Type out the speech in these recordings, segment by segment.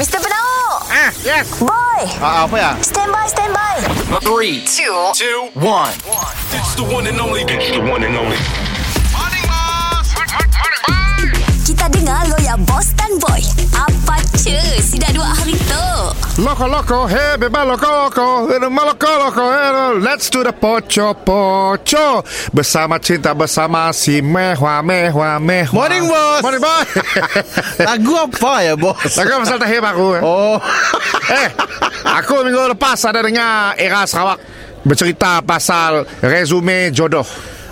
Mr. Penau Ah, yes. Boy Ah, apa ya? Stand by, stand by Three, two, two, one. It's the one and only. It's the one and only. Kita dengar lo ya Boss Loco, loco, hey, beba, loco, loco, beba, loco, loco, hey, let's do the pocho, pocho. Bersama cinta, bersama si mehwa, mehwa, mehwa. Morning, boss. Morning, boss. Lagu apa ya, bos? Lagu pasal tahir baru. eh. Oh, Eh, aku minggu lepas ada dengar Era Sarawak bercerita pasal resume jodoh.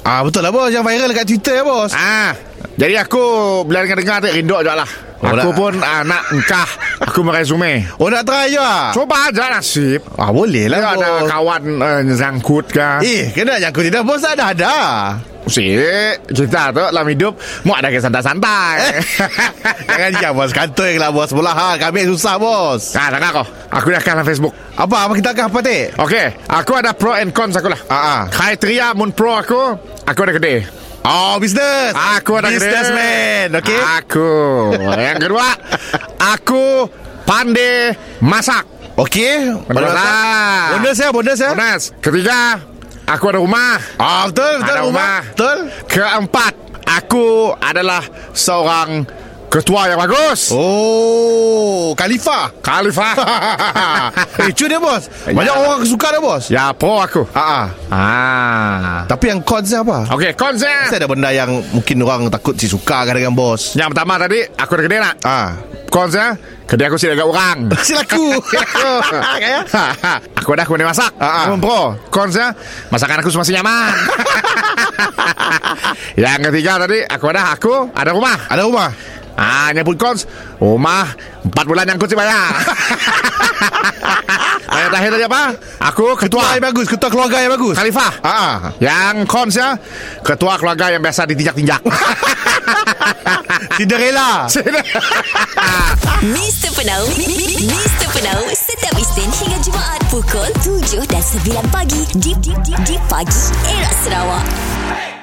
ah betul lah bos yang viral kat Twitter ya, bos. Ah, jadi aku bila dengar-dengar tu rindu je lah. Oh, aku nak- pun ah, nak engkah aku meresume. Oh, nak try je? Cuba aja nasib. Ah, boleh lah, Dia ada bos. kawan uh, nyangkut ke. Eh, kena yang kau tidak bos ada ada. Si, kita tu dalam hidup mau ada ke santai-santai. Jangan dia bos kantoi lah bos bola ha kami susah bos. ah, dengar kau. Aku dah dalam Facebook. Apa apa kita akan apa teh? Okey, aku ada pro and cons aku lah. Ah, ah. Kriteria mun pro aku, aku ada gede. Oh, business. Aku ada businessman, gede. okey. Aku. Yang kedua, aku pandai masak. Okey. Bonus lah. Bonus ya, bonus ya. Bonus. Ketiga, aku ada rumah. Ah, betul, betul Ada rumah. Betul. Keempat, aku adalah seorang ketua yang bagus. Oh, Khalifah. Khalifah. eh, cu dia bos. Banyak Ya. orang suka dia bos. ya, pro aku. Ah, ah. Ah. Tapi yang cons apa? Okey, konsep. Mesti ada benda yang mungkin orang takut si suka kan dengan bos. Yang pertama tadi, aku ada gede nak. Ah. Konsep, kedai aku sih agak orang. Silaku. Kayak? aku dah aku pandai masak. Ah, ah. Aku pro. Konsep, masakan aku masih nyaman. yang ketiga tadi, aku ada aku ada rumah. Ada rumah. Ah, nyebut kons Rumah Empat bulan yang sih bayar Yang terakhir tadi apa? Aku Ketua ketua yang bagus, ketua keluarga yang bagus. Khalifah Ah, ah. Yang kons ya Ketua keluarga yang biasa ditinjak-tinjak Cinderella. Mr. Penau Mr. Penau Setiap Isnin hingga Jumaat Pukul 7 dan 9 pagi di, di, di pagi Era Sarawak